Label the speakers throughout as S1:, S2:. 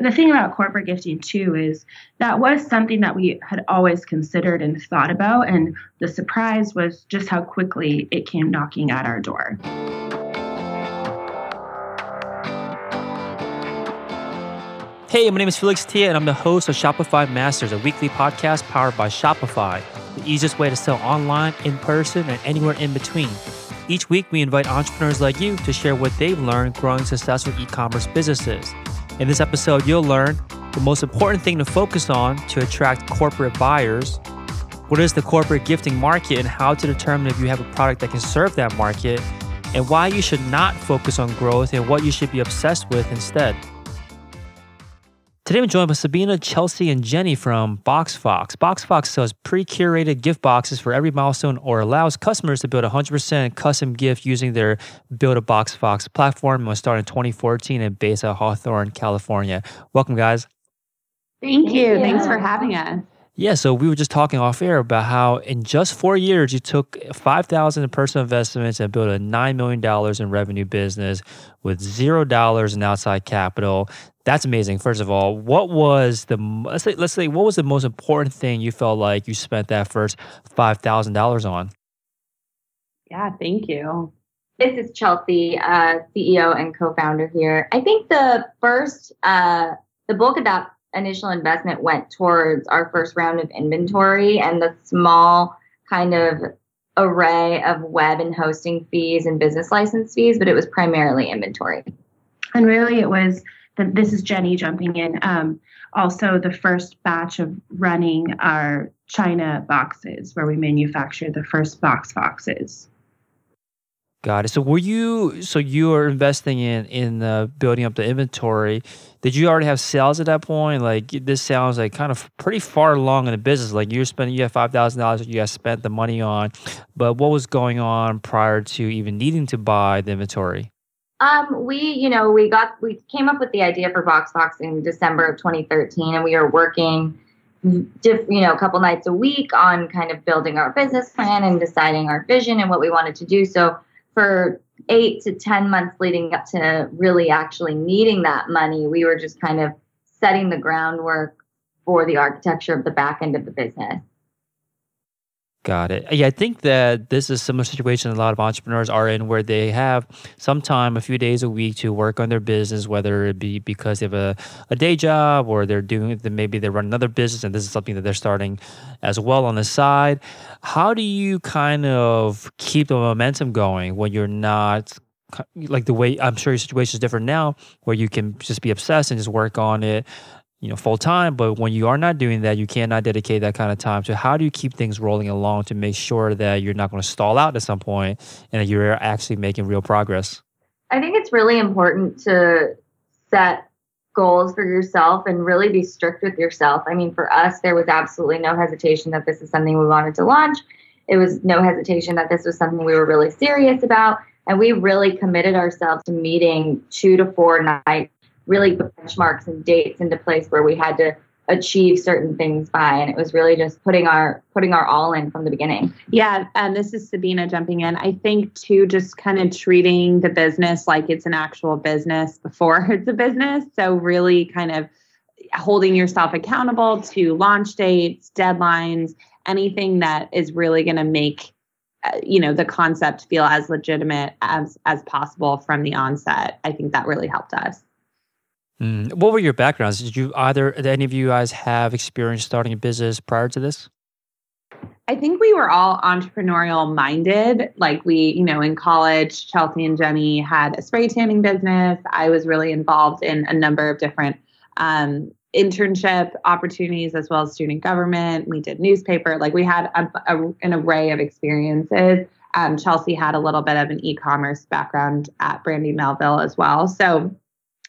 S1: the thing about corporate gifting too is that was something that we had always considered and thought about and the surprise was just how quickly it came knocking at our door
S2: Hey, my name is Felix Thea, and I'm the host of Shopify Masters, a weekly podcast powered by Shopify, the easiest way to sell online, in person, and anywhere in between. Each week, we invite entrepreneurs like you to share what they've learned growing successful e commerce businesses. In this episode, you'll learn the most important thing to focus on to attract corporate buyers, what is the corporate gifting market, and how to determine if you have a product that can serve that market, and why you should not focus on growth and what you should be obsessed with instead. Today I'm joined by Sabina, Chelsea, and Jenny from BoxFox. BoxFox sells pre-curated gift boxes for every milestone or allows customers to build 100% custom gift using their Build a BoxFox platform. It was started in 2014 and based out of Hawthorne, California. Welcome, guys.
S3: Thank you. Thank Thanks for having us.
S2: Yeah, so we were just talking off air about how in just four years you took five thousand in personal investments and built a nine million dollars in revenue business with zero dollars in outside capital. That's amazing. First of all, what was the let's say let's say what was the most important thing you felt like you spent that first five thousand dollars on?
S3: Yeah, thank you.
S4: This is Chelsea, uh, CEO and co-founder here. I think the first, uh, the bulk of that initial investment went towards our first round of inventory and the small kind of array of web and hosting fees and business license fees, but it was primarily inventory.
S1: And really, it was this is Jenny jumping in. Um, also, the first batch of running our China boxes, where we manufacture the first box boxes.
S2: Got it. So were you so you were investing in in building up the inventory? Did you already have sales at that point? Like this sounds like kind of pretty far along in the business. Like you're spending you have five thousand dollars you guys spent the money on, but what was going on prior to even needing to buy the inventory?
S4: Um, we, you know, we got we came up with the idea for BoxFox in December of 2013, and we are working, diff, you know, a couple nights a week on kind of building our business plan and deciding our vision and what we wanted to do. So for eight to 10 months leading up to really actually needing that money, we were just kind of setting the groundwork for the architecture of the back end of the business.
S2: Got it. Yeah, I think that this is similar situation a lot of entrepreneurs are in where they have some time, a few days a week to work on their business, whether it be because they have a, a day job or they're doing maybe they run another business and this is something that they're starting as well on the side. How do you kind of keep the momentum going when you're not like the way I'm sure your situation is different now, where you can just be obsessed and just work on it you know full time but when you are not doing that you cannot dedicate that kind of time so how do you keep things rolling along to make sure that you're not going to stall out at some point and that you're actually making real progress?
S4: I think it's really important to set goals for yourself and really be strict with yourself. I mean for us there was absolutely no hesitation that this is something we wanted to launch. It was no hesitation that this was something we were really serious about. And we really committed ourselves to meeting two to four nights really benchmarks and dates into place where we had to achieve certain things by and it was really just putting our putting our all in from the beginning.
S3: Yeah and this is sabina jumping in. I think too just kind of treating the business like it's an actual business before it's a business. So really kind of holding yourself accountable to launch dates deadlines anything that is really going to make uh, you know the concept feel as legitimate as as possible from the onset. I think that really helped us
S2: Mm. What were your backgrounds? Did you either did any of you guys have experience starting a business prior to this?
S3: I think we were all entrepreneurial minded. Like we, you know, in college, Chelsea and Jenny had a spray tanning business. I was really involved in a number of different um, internship opportunities as well as student government. We did newspaper. Like we had a, a, an array of experiences. Um, Chelsea had a little bit of an e-commerce background at Brandy Melville as well. So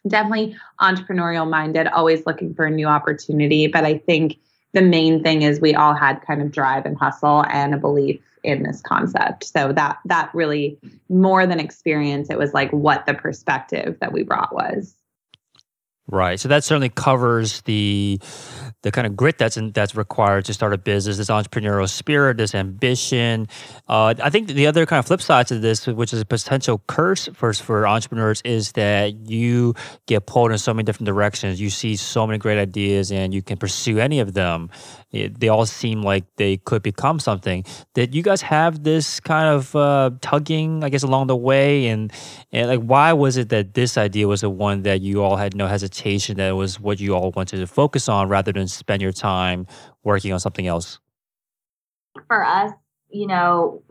S3: definitely entrepreneurial minded, always looking for a new opportunity. But I think the main thing is we all had kind of drive and hustle and a belief in this concept. So that that really more than experience, it was like what the perspective that we brought was.
S2: Right. So that certainly covers the the kind of grit that's in, that's required to start a business, this entrepreneurial spirit, this ambition. Uh, I think the other kind of flip side to this, which is a potential curse for for entrepreneurs, is that you get pulled in so many different directions. You see so many great ideas, and you can pursue any of them. It, they all seem like they could become something. Did you guys have this kind of uh, tugging, I guess, along the way? And and like, why was it that this idea was the one that you all had no hesitation that was what you all wanted to focus on, rather than spend your time working on something else?
S4: For us, you know,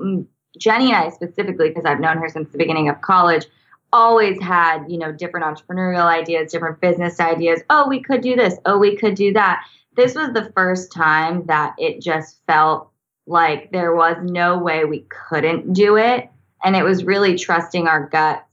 S4: Jenny and I specifically, because I've known her since the beginning of college, always had, you know, different entrepreneurial ideas, different business ideas. Oh, we could do this. Oh, we could do that. This was the first time that it just felt like there was no way we couldn't do it. And it was really trusting our guts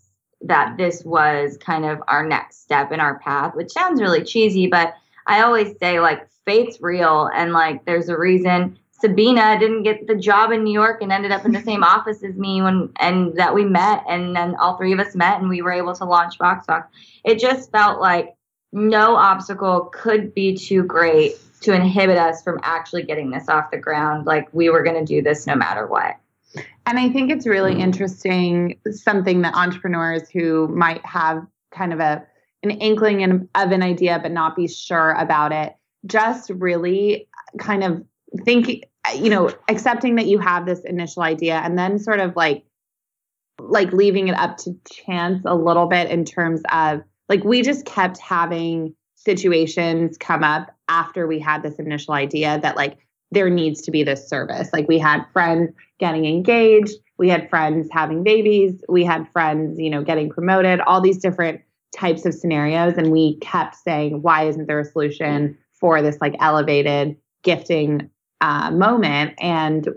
S4: that this was kind of our next step in our path, which sounds really cheesy, but I always say like fate's real and like there's a reason Sabina didn't get the job in New York and ended up in the same office as me when and that we met and then all three of us met and we were able to launch BoxFox. It just felt like no obstacle could be too great to inhibit us from actually getting this off the ground. Like we were going to do this no matter what.
S3: And I think it's really interesting something that entrepreneurs who might have kind of a an inkling of an idea but not be sure about it just really kind of think you know accepting that you have this initial idea and then sort of like like leaving it up to chance a little bit in terms of like we just kept having situations come up after we had this initial idea that like there needs to be this service. Like we had friends getting engaged. We had friends having babies. We had friends you know getting promoted all these different types of scenarios. And we kept saying why isn't there a solution for this like elevated gifting uh, moment? And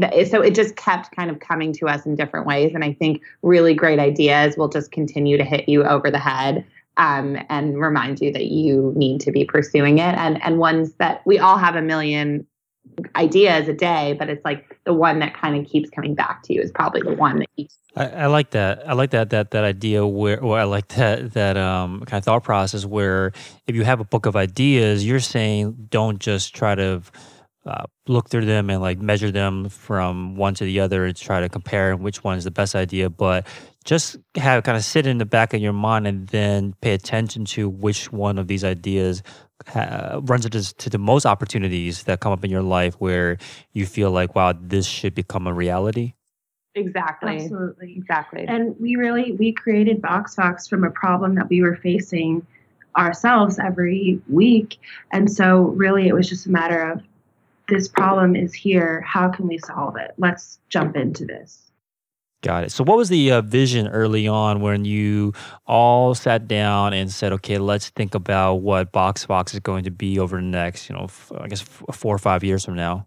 S3: th- so it just kept kind of coming to us in different ways. And i think really great ideas will just continue to hit you over the head um, and remind you that you need to be pursuing it. And and ones that we all have a million ideas a day, but it's like the one that kind of keeps coming back to you is probably the one that.
S2: I, I like that. I like that that that idea where, or I like that that um kind of thought process where if you have a book of ideas, you're saying don't just try to uh, look through them and like measure them from one to the other and try to compare which one is the best idea, but just have kind of sit in the back of your mind and then pay attention to which one of these ideas uh, runs into to the most opportunities that come up in your life where you feel like, wow, this should become a reality?
S3: Exactly.
S1: Absolutely.
S3: Exactly.
S1: And we really we created BoxFox from a problem that we were facing ourselves every week. And so really it was just a matter of this problem is here. How can we solve it? Let's jump into this.
S2: Got it. So, what was the uh, vision early on when you all sat down and said, "Okay, let's think about what BoxFox is going to be over the next, you know, f- I guess f- four or five years from now"?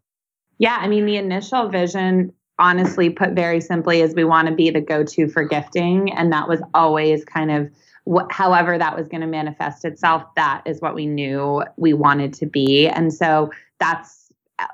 S3: Yeah, I mean, the initial vision, honestly, put very simply, is we want to be the go-to for gifting, and that was always kind of what, however that was going to manifest itself. That is what we knew we wanted to be, and so that's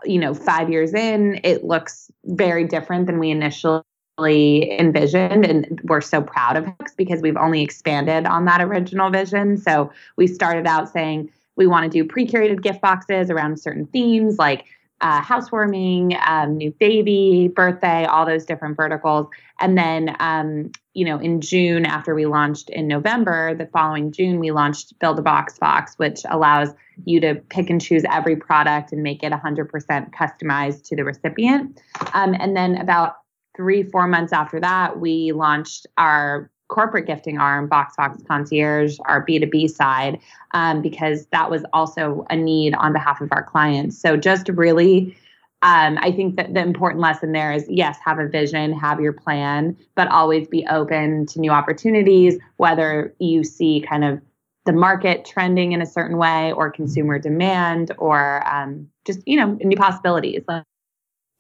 S3: you know, five years in, it looks very different than we initially envisioned and we're so proud of because we've only expanded on that original vision so we started out saying we want to do pre-curated gift boxes around certain themes like uh, housewarming, um, new baby, birthday, all those different verticals. And then, um, you know, in June, after we launched in November, the following June, we launched Build a BoxFox which allows you to pick and choose every product and make it 100% customized to the recipient. Um, and then about three, four months after that, we launched our corporate gifting arm, BoxFox Concierge, our B2B side, um, because that was also a need on behalf of our clients. So just really, um, I think that the important lesson there is yes, have a vision, have your plan, but always be open to new opportunities, whether you see kind of the market trending in a certain way or consumer demand or um, just, you know, new possibilities. Like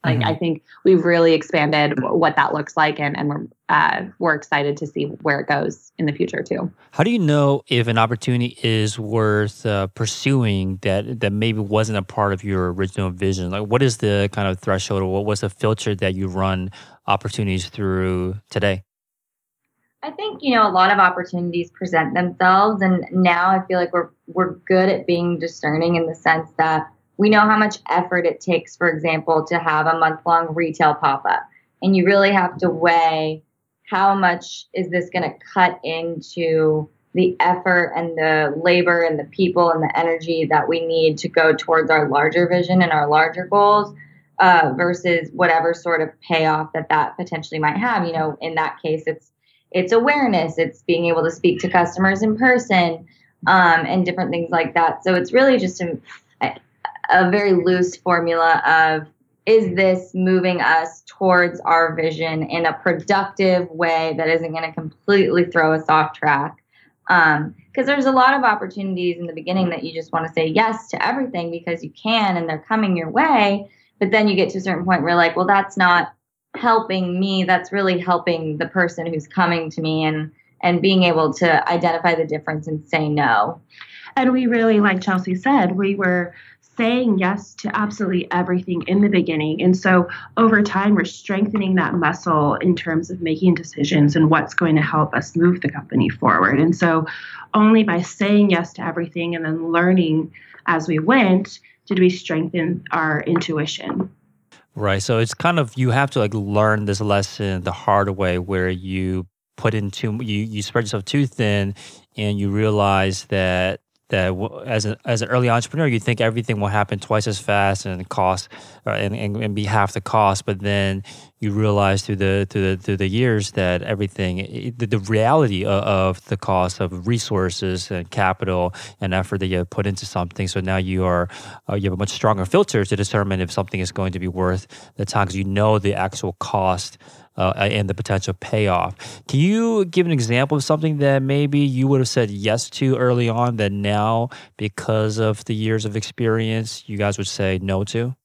S3: mm-hmm. I think we've really expanded what that looks like, and and we're uh, we're excited to see where it goes in the future too.
S2: How do you know if an opportunity is worth uh, pursuing that that maybe wasn't a part of your original vision? Like, what is the kind of threshold, or what was the filter that you run opportunities through today?
S4: I think you know a lot of opportunities present themselves, and now I feel like we're we're good at being discerning in the sense that we know how much effort it takes, for example, to have a month long retail pop up, and you really have to weigh how much is this going to cut into the effort and the labor and the people and the energy that we need to go towards our larger vision and our larger goals uh, versus whatever sort of payoff that that potentially might have. You know, in that case, it's it's awareness, it's being able to speak to customers in person, um, and different things like that. So it's really just a, a very loose formula of is this moving us towards our vision in a productive way that isn't going to completely throw us off track? Because um, there's a lot of opportunities in the beginning that you just want to say yes to everything because you can and they're coming your way. But then you get to a certain point where, like, well, that's not helping me that's really helping the person who's coming to me and and being able to identify the difference and say no
S1: and we really like chelsea said we were saying yes to absolutely everything in the beginning. And so over time we're strengthening that muscle in terms of making decisions and what's going to help us move the company forward. And so only by saying yes to everything and then learning as we went did we strengthen our intuition.
S2: Right. So it's kind of you have to like learn this lesson the hard way where you put in too you you spread yourself too thin and you realize that that as an as an early entrepreneur, you think everything will happen twice as fast and cost uh, and, and, and be half the cost, but then you realize through the through the through the years that everything the, the reality of, of, the cost of resources and capital and effort that you put into something. So now you are uh, you have a much stronger filter to determine if something is going to be worth the time because you know the actual cost uh, and the potential payoff. Can you give an example of something that maybe you would have said yes to early on that now, because of the years of experience, you guys would say no to?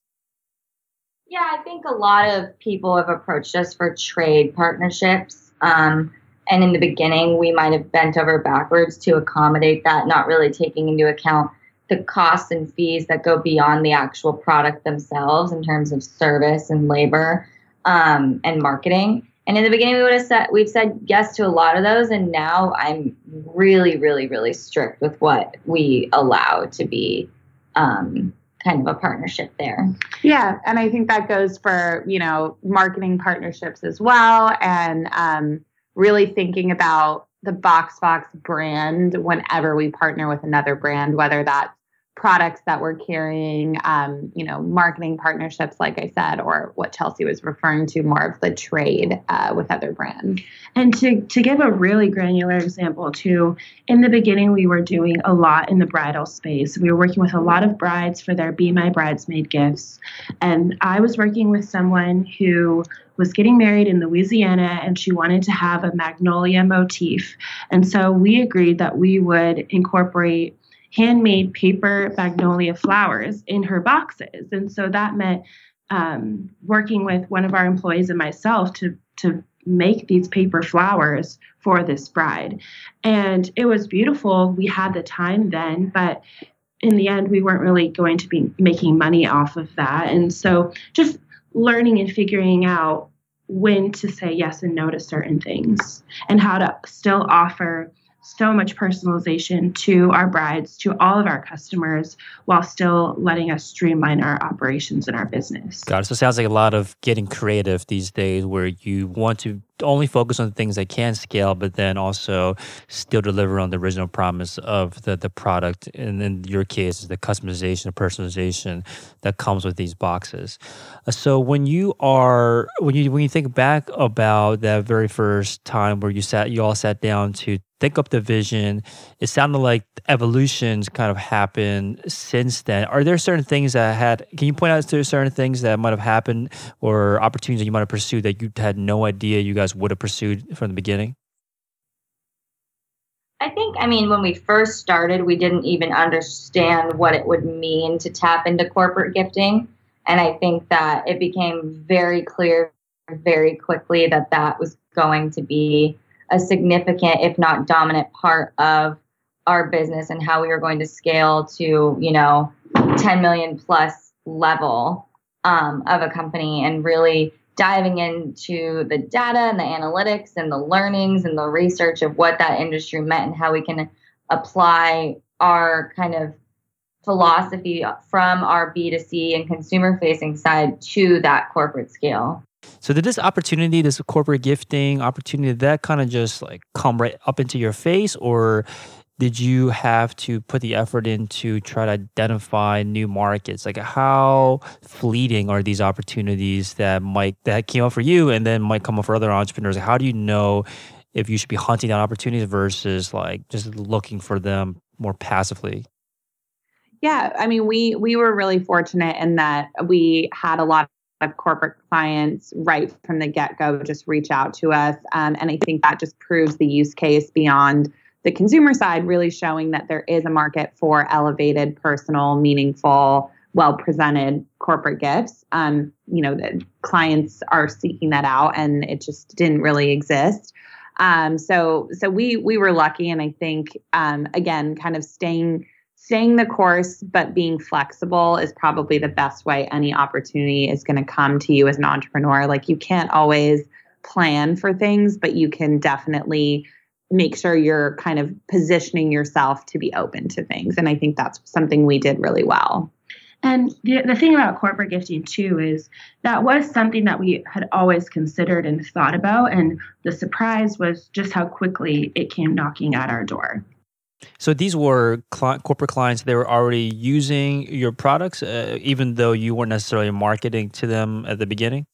S4: Yeah, I think a lot of people have approached us for trade partnerships. Um, and in the beginning, we might have bent over backwards to accommodate that, not really taking into account the costs and fees that go beyond the actual product themselves in terms of service and labor um, and marketing. And in the beginning, we would have said we've said yes to a lot of those, and now I'm really, really, really strict with what we allow to be um, kind of a partnership there.
S3: Yeah, and I think that goes for you know marketing partnerships as well, and um, really thinking about the BoxFox brand whenever we partner with another brand, whether that's products that we're carrying, um, you know, marketing partnerships, like I said, or what Chelsea was referring to, more of the trade uh, with other brands.
S1: And to, to give a really granular example, too, in the beginning, we were doing a lot in the bridal space. We were working with a lot of brides for their Be My Bridesmaid gifts. And I was working with someone who was getting married in Louisiana and she wanted to have a magnolia motif. And so we agreed that we would incorporate handmade paper magnolia flowers in her boxes. And so that meant um, working with one of our employees and myself to to make these paper flowers for this bride. And it was beautiful. We had the time then, but in the end, we weren't really going to be making money off of that. And so just learning and figuring out when to say yes and no to certain things and how to still offer so much personalization to our brides, to all of our customers, while still letting us streamline our operations and our business.
S2: Got it. So it sounds like a lot of getting creative these days where you want to only focus on things that can scale, but then also still deliver on the original promise of the, the product. And in your case, the customization, personalization that comes with these boxes. Uh, so when you are when you when you think back about that very first time where you sat you all sat down to think up the vision, it sounded like evolutions kind of happened since then. Are there certain things that had can you point out to certain things that might have happened or opportunities that you might have pursued that you had no idea you guys guys would have pursued from the beginning?
S4: I think, I mean, when we first started, we didn't even understand what it would mean to tap into corporate gifting. And I think that it became very clear very quickly that that was going to be a significant, if not dominant, part of our business and how we were going to scale to, you know, 10 million plus level um, of a company and really diving into the data and the analytics and the learnings and the research of what that industry meant and how we can apply our kind of philosophy from our B2C and consumer facing side to that corporate scale.
S2: So did this opportunity, this corporate gifting opportunity, that kind of just like come right up into your face or did you have to put the effort in to try to identify new markets? Like how fleeting are these opportunities that might that came up for you and then might come up for other entrepreneurs? How do you know if you should be hunting down opportunities versus like just looking for them more passively?
S3: Yeah, I mean, we we were really fortunate in that we had a lot of corporate clients right from the get go just reach out to us, um, and I think that just proves the use case beyond the consumer side, really showing that there is a market for elevated, personal, meaningful, well presented corporate gifts. Um, you know, clients are seeking that out, and it just didn't really exist. Um, so, so we we were lucky, and I think um, again, kind of staying staying the course but being flexible is probably the best way any opportunity is going to come to you as an entrepreneur. Like you can't always plan for things, but you can definitely make sure you're kind of positioning yourself to be open to things. And I think that's something we did really well.
S1: And the, the thing about corporate gifting too is that was something that we had always considered and thought about. And the surprise was just how quickly it came knocking at our door.
S2: So these were cl- corporate clients; they were already using your products, uh, even though you weren't necessarily marketing to them at the beginning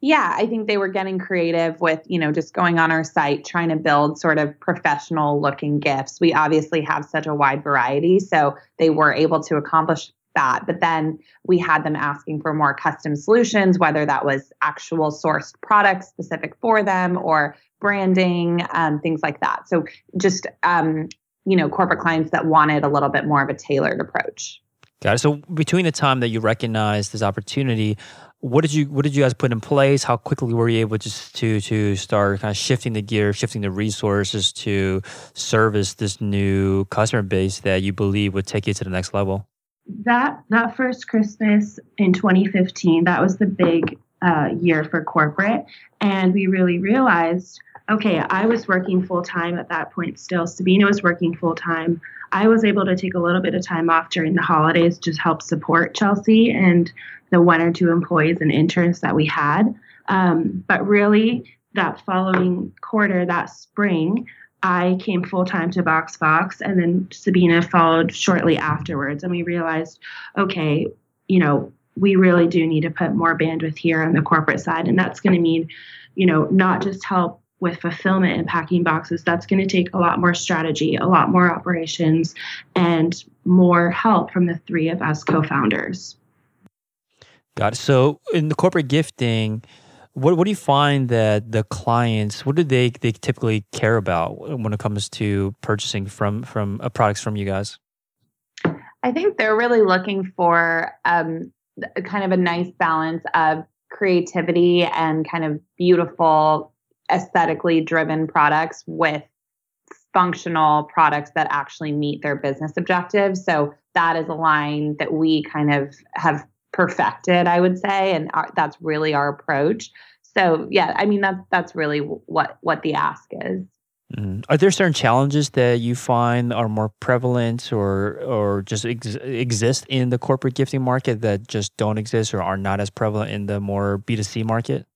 S3: yeah, I think they were getting creative with, you know, just going on our site, trying to build sort of professional looking gifts. We obviously have such a wide variety. So they were able to accomplish that. But then we had them asking for more custom solutions, whether that was actual sourced products specific for them or branding, um, things like that. So just, um, you know, corporate clients that wanted a little bit more of a tailored approach.
S2: Got it. So between the time that you recognized this opportunity, what did you what did you guys put in place? How quickly were you able just to to start kind of shifting the gear, shifting the resources to service this new customer base that you believe would take you to the next level?
S1: That that first Christmas in 2015, that was the big uh, year for corporate, and we really realized, okay, I was working full time at that point. Still, Sabina was working full time. I was able to take a little bit of time off during the holidays to help support Chelsea and the one or two employees and interns that we had. Um, but really, that following quarter, that spring, I came full time to Box Fox, and then Sabina followed shortly afterwards. And we realized, okay, you know, we really do need to put more bandwidth here on the corporate side. And that's going to mean, you know, not just help with fulfillment and packing boxes. That's going to take a lot more strategy, a lot more operations, and more help from the three of us co founders.
S2: Got it. So in the corporate gifting, what what do you find that the clients what do they they typically care about when it comes to purchasing from from uh, products from you guys?
S3: I think they're really looking for um, kind of a nice balance of creativity and kind of beautiful aesthetically driven products with functional products that actually meet their business objectives. So that is a line that we kind of have perfected, I would say, and our, that's really our approach. So yeah, I mean that's that's really what what the ask is.
S2: Mm. Are there certain challenges that you find are more prevalent or or just ex- exist in the corporate gifting market that just don't exist or are not as prevalent in the more B2C market?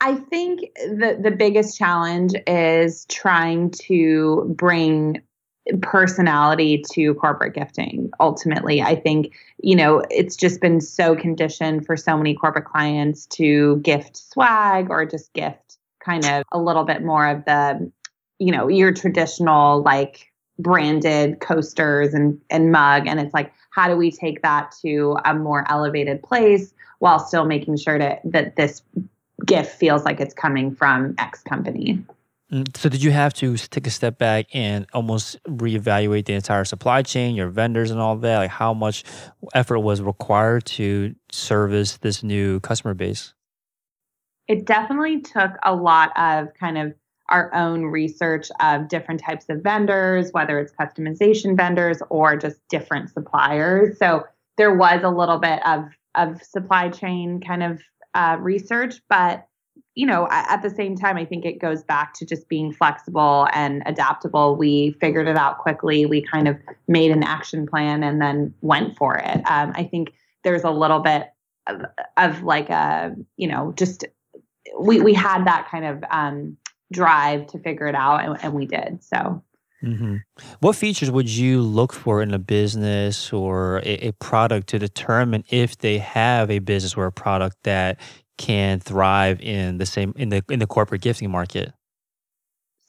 S3: I think the the biggest challenge is trying to bring personality to corporate gifting ultimately. I think you know it's just been so conditioned for so many corporate clients to gift swag or just gift kind of a little bit more of the you know your traditional like branded coasters and and mug. And it's like how do we take that to a more elevated place while still making sure to, that this gift feels like it's coming from x company
S2: Mm, so did you have to take a step back and almost reevaluate the entire supply chain, your vendors and all that? Like how much effort was required to service this new customer base?
S3: It definitely took a lot of kind of our own research of different types of vendors, whether it's customization vendors or just different suppliers. So there was a little bit of of supply chain kind of uh, research, but you know, at the same time, I think it goes back to just being flexible and adaptable. We figured it out quickly. We kind of made an action plan and then went for it. Um, I think there's a little bit of, of, like a, you know, just we we had that kind of um, drive to figure it out, and, and we did. So.
S2: Mm-hmm. What features would you look for in a business or a, a, product to determine if they have a business or a product that can thrive in the same in the in the corporate gifting market?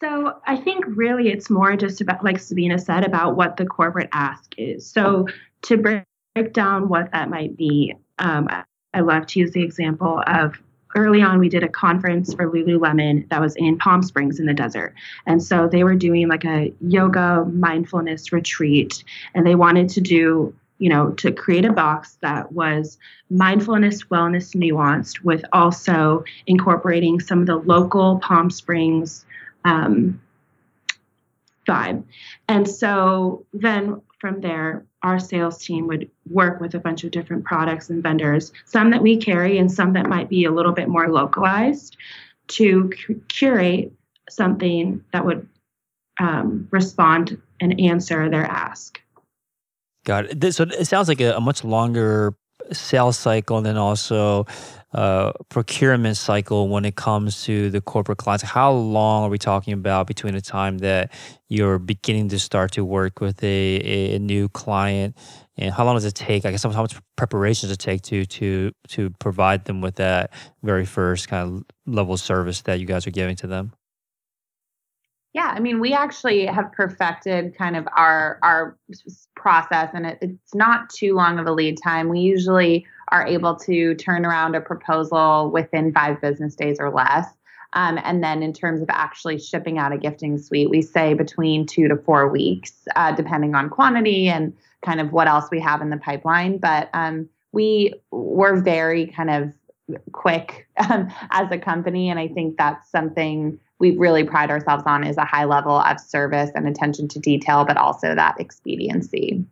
S1: So I think really it's more just about like Sabina said about what the corporate ask is. So to break down what that might be, um, I love to use the example of early on we did a conference for lululemon that was in palm springs in the desert and so they were doing like a yoga mindfulness retreat and they wanted to do you know, to create a box that was mindfulness, wellness nuanced with also incorporating some of the local Palm Springs um, vibe. And so then from there, our sales team would work with a bunch of different products and vendors, some that we carry and some that might be a little bit more localized, to curate something that would um, respond and answer their ask.
S2: Got it. So it sounds like a, a much longer sales cycle and then also uh, procurement cycle when it comes to the corporate clients. How long are we talking about between the time that you're beginning to start to work with a, a new client and how long does it take? I guess how much preparation does it take to to to provide them with that very first kind of level of service that you guys are giving to them?
S3: Yeah, I mean, we actually have perfected kind of our our process, and it, it's not too long of a lead time. We usually are able to turn around a proposal within five business days or less. Um, and then in terms of actually shipping out a gifting suite, we say between two to four weeks, uh, depending on quantity and kind of what else we have in the pipeline. But um, we were very kind of quick um, as a company, and I think that's something we really pride ourselves on is a high level of service and attention to detail, but also that expediency.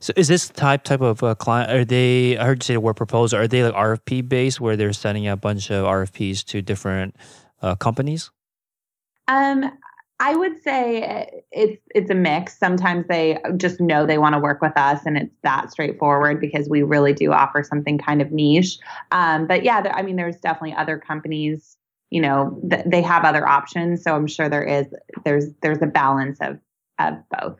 S2: So is this type type of uh, client? Are they? I heard you say the word proposal. Are they like RFP based, where they're sending a bunch of RFPs to different uh, companies?
S3: Um, I would say it's it's a mix. Sometimes they just know they want to work with us, and it's that straightforward because we really do offer something kind of niche. Um, but yeah, there, I mean, there's definitely other companies you know th- they have other options. So i'm sure there is there's there's a balance of of both.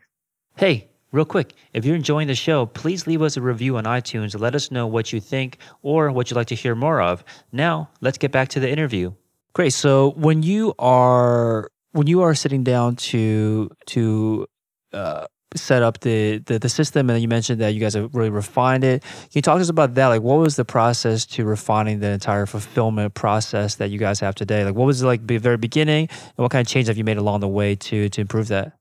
S2: Hey real quick if you're enjoying the show please leave us a review on itunes let us know what you think or what you'd like to hear more of. Now let's get back to the interview. Great. So when you are when you are sitting down to to uh, set up the, the, the system and you mentioned that you guys have really refined it. Can you talk to us about that? Like what was the process to refining the entire fulfillment process that you guys have today? Like what was it like the very beginning and what kind of change have you made along the way to to improve that?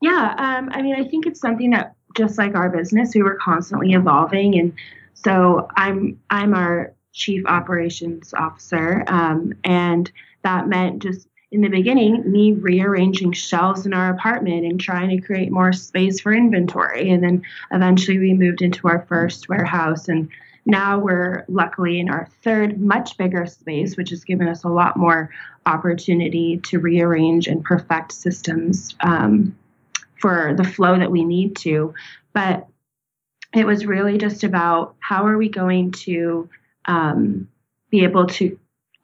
S1: Yeah um, i mean i think it's something that just like our business we were constantly evolving and so i'm i'm our chief operations officer um, and that meant just in the beginning, me rearranging shelves in our apartment and trying to create more space for inventory. And then eventually we moved into our first warehouse. And now we're luckily in our third, much bigger space, which has given us a lot more opportunity to rearrange and perfect systems um, for the flow that we need to. But it was really just about how are we going to um, be able to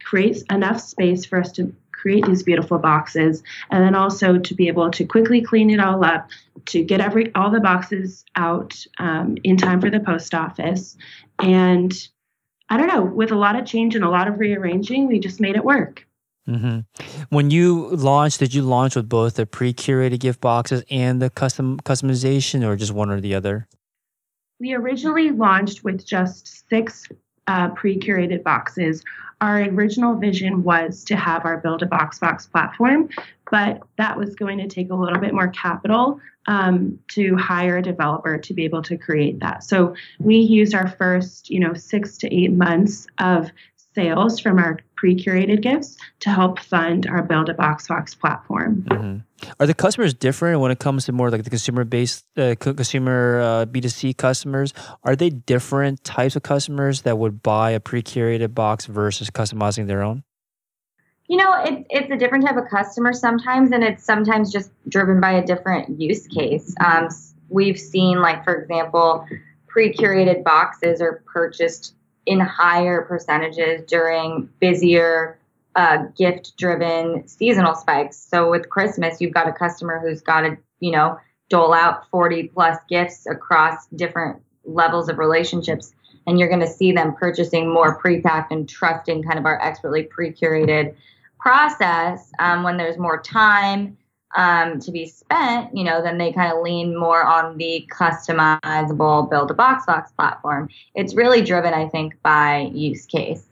S1: create enough space for us to create these beautiful boxes and then also to be able to quickly clean it all up to get every all the boxes out um, in time for the post office and i don't know with a lot of change and a lot of rearranging we just made it work
S2: Mm-hmm. When you launched, did you launch with both the pre-curated gift boxes and the custom customization, or just one or the other?
S1: We originally launched with just six uh, pre-curated boxes. Our original vision was to have our Build a BoxFox platform, but that was going to take a little bit more capital um, to hire a developer to be able to create that. So we used our first, you know, six to eight months of sales from our pre-curated gifts to help fund our Build a BoxFox platform.
S2: Mm-hmm. Are the customers different when it comes to more like the consumer-based uh, consumer uh, B2C customers? Are they different types of customers that would buy a pre-curated box versus customizing their own?
S4: You know, it's it's a different type of customer sometimes, and it's sometimes just driven by a different use case. Um, we've seen, like for example, pre-curated boxes are purchased in higher percentages during busier uh, gift driven seasonal spikes. So with Christmas, you've got a customer who's got to, you know, dole out 40 plus gifts across different levels of relationships. And you're going to see them purchasing more pre-packed and trusting kind of our expertly pre-curated process um, when there's more time um, to be spent, you know, then they kind of lean more on the customizable build a BoxFox platform. It's really driven, I think, by use case.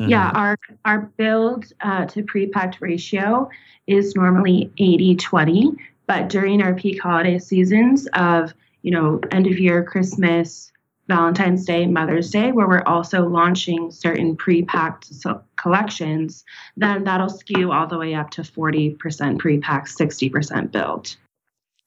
S1: Mm-hmm. Yeah, our our build uh, to pre-packed ratio is normally 80-20, but during our peak holiday seasons of, you know, end of year, Christmas, Valentine's Day, Mother's Day, where we're also launching certain pre-packed collections, then that'll skew all the way up to 40% pre-packed, 60% built.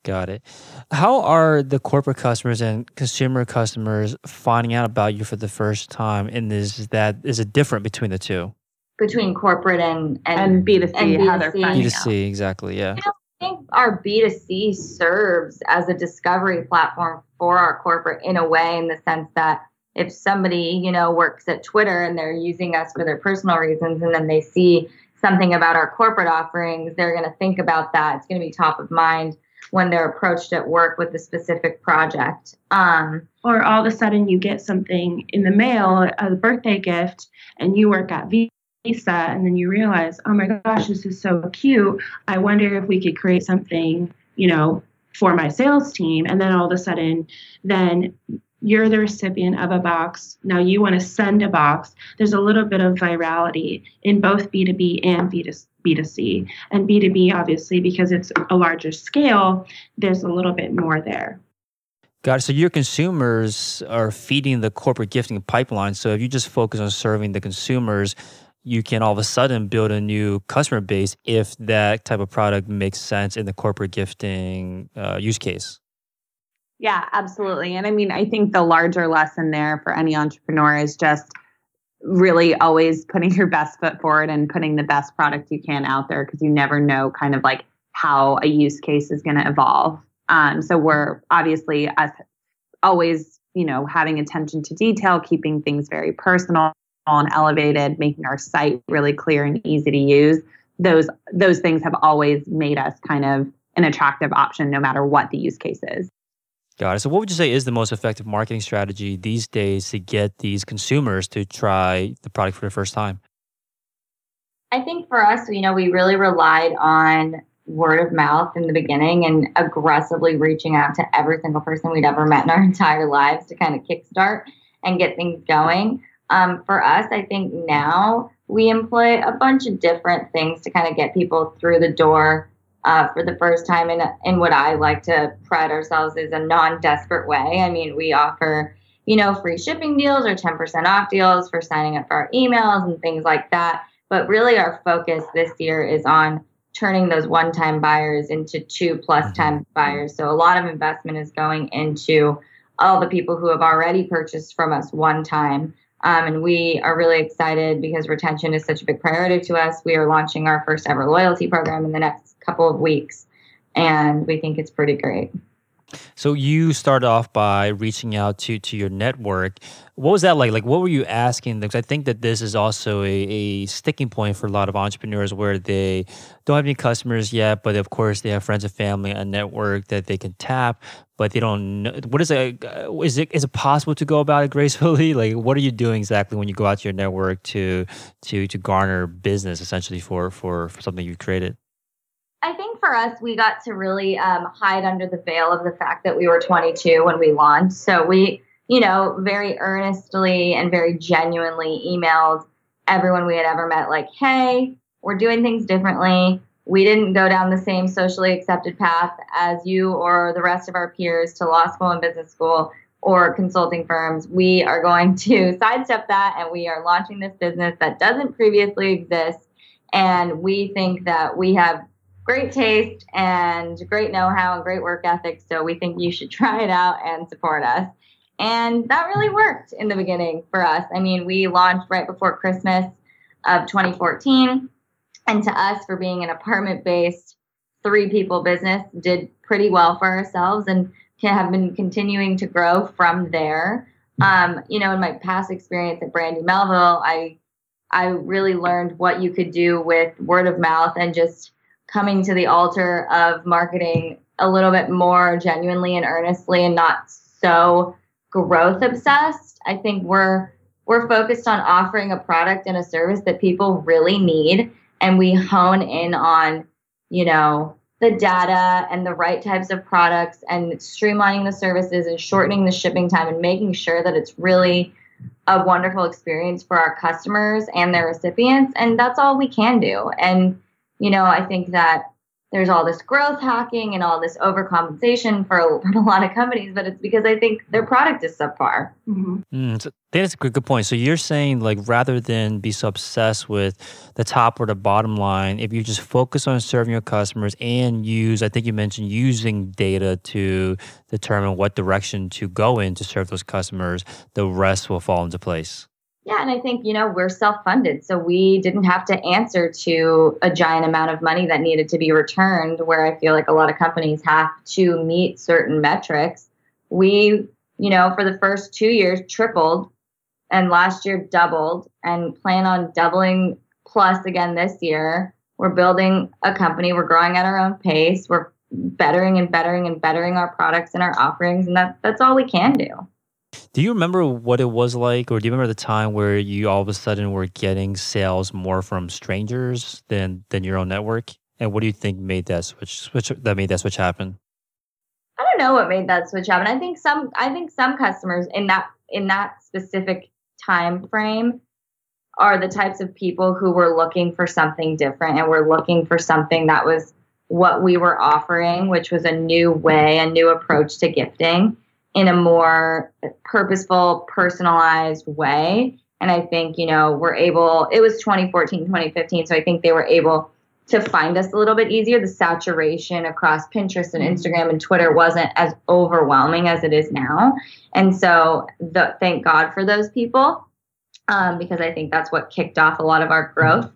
S2: Got it. How are the corporate customers and consumer customers finding out about you for the first time? And is that is it different between the two?
S4: Between corporate and and,
S3: and B2C, and B2C, how they're finding
S2: B2C, out. exactly, yeah.
S4: You know, I think our B2C serves as a discovery platform for our corporate in a way, in the sense that if somebody, you know, works at Twitter and they're using us for their personal reasons and then they see something about our corporate offerings, they're going to think about that. It's going to be top of mind when they're approached at work with a specific project. Um,
S1: or all of a sudden you get something in the mail, a birthday gift, and you work at Visa, and then you realize, oh my gosh, this is so cute. I wonder if we could create something, you know, for my sales team. And then all of a sudden, then you're the recipient of a box. Now you want to send a box. There's a little bit of virality in both B2B and B2C. And B2B, obviously, because it's a larger scale, there's a little bit more there.
S2: Got it. So your consumers are feeding the corporate gifting pipeline. So if you just focus on serving the consumers, you can all of a sudden build a new customer base if that type of product makes sense in the corporate gifting uh, use case.
S3: Yeah, absolutely. And I mean, I think the larger lesson there for any entrepreneur is just really always putting your best foot forward and putting the best product you can out there because you never know kind of like how a use case is going to evolve. Um, so we're obviously us always, you know, having attention to detail, keeping things very personal and elevated, making our site really clear and easy to use. Those those things have always made us kind of an attractive option no matter what the use case is.
S2: Got it. So, what would you say is the most effective marketing strategy these days to get these consumers to try the product for the first time?
S4: I think for us, you know, we really relied on word of mouth in the beginning and aggressively reaching out to every single person we'd ever met in our entire lives to kind of kickstart and get things going. Um, for us, I think now we employ a bunch of different things to kind of get people through the door uh, for the first time in, in what I like to pride ourselves is a non desperate way. I mean, we offer, you know, free shipping deals or 10% off deals for signing up for our emails and things like that. But really, our focus this year is on turning those one time buyers into two plus mm-hmm. time buyers. So a lot of investment is going into all the people who have already purchased from us one time. Um, and we are really excited because retention is such a big priority to us. We are launching our first ever loyalty program in the next couple of weeks. And we think it's pretty great.
S2: So you start off by reaching out to to your network. What was that like? Like, what were you asking? Because I think that this is also a, a sticking point for a lot of entrepreneurs where they don't have any customers yet, but of course they have friends and family, a network that they can tap, but they don't know. What is it? Uh, is it is it possible to go about it gracefully? Like, what are you doing exactly when you go out to your network to to to garner business essentially for for, for something you've created?
S4: I think for us, we got to really um, hide under the veil of the fact that we were 22 when we launched. So we, you know, very earnestly and very genuinely emailed everyone we had ever met, like, hey, we're doing things differently. We didn't go down the same socially accepted path as you or the rest of our peers to law school and business school. or consulting firms. We are going to sidestep that and we are launching this business that doesn't previously exist. And we think that we have great taste and great know how and great work ethic. So we think you should try it out and support us. And that really worked in the beginning for us. I mean, we launched right before Christmas of 2014. And to us, for being an apartment based three people business, did pretty well for ourselves and have been continuing to grow from there. Um, you know, in my past experience at Brandy Melville, I I really learned what you could do with word of mouth and just coming to the altar of marketing a little bit more genuinely and earnestly and not so growth obsessed. I think we're we're focused on offering a product and a service that people really need and we hone in on, you know, the data and the right types of products and streamlining the services and shortening the shipping time and making sure that it's really a wonderful experience for our customers and their recipients and that's all we can do and you know i think that there's all this growth hacking and all this overcompensation for a, a lot of companies, but it's because I think their product is subpar.
S2: Mm-hmm. Mm, so that's a good, good point. So you're saying like rather than be so obsessed with the top or the bottom line, if you just focus on serving your customers and use, I think you mentioned using data to determine what direction to go in to serve those customers, the rest will fall into place.
S4: Yeah, and I think, you know, we're self funded. So we didn't have to answer to a giant amount of money that needed to be returned, where I feel like a lot of companies have to meet certain metrics. We, you know, for the first two years tripled and last year doubled and plan on doubling plus again this year. We're building a company, we're growing at our own pace, we're bettering and bettering and bettering our products and our offerings, and that, that's all we can do.
S2: Do you remember what it was like, or do you remember the time where you all of a sudden were getting sales more from strangers than than your own network? And what do you think made that switch? Switch that made that switch happen?
S4: I don't know what made that switch happen. I think some I think some customers in that in that specific time frame are the types of people who were looking for something different and were looking for something that was what we were offering, which was a new way, a new approach to gifting in a more purposeful, personalized way. And I think, you know, we're able, it was 2014, 2015. So I think they were able to find us a little bit easier. The saturation across Pinterest and mm-hmm. Instagram and Twitter wasn't as overwhelming as it is now. And so the, thank God for those people um, because I think that's what kicked off a lot of our growth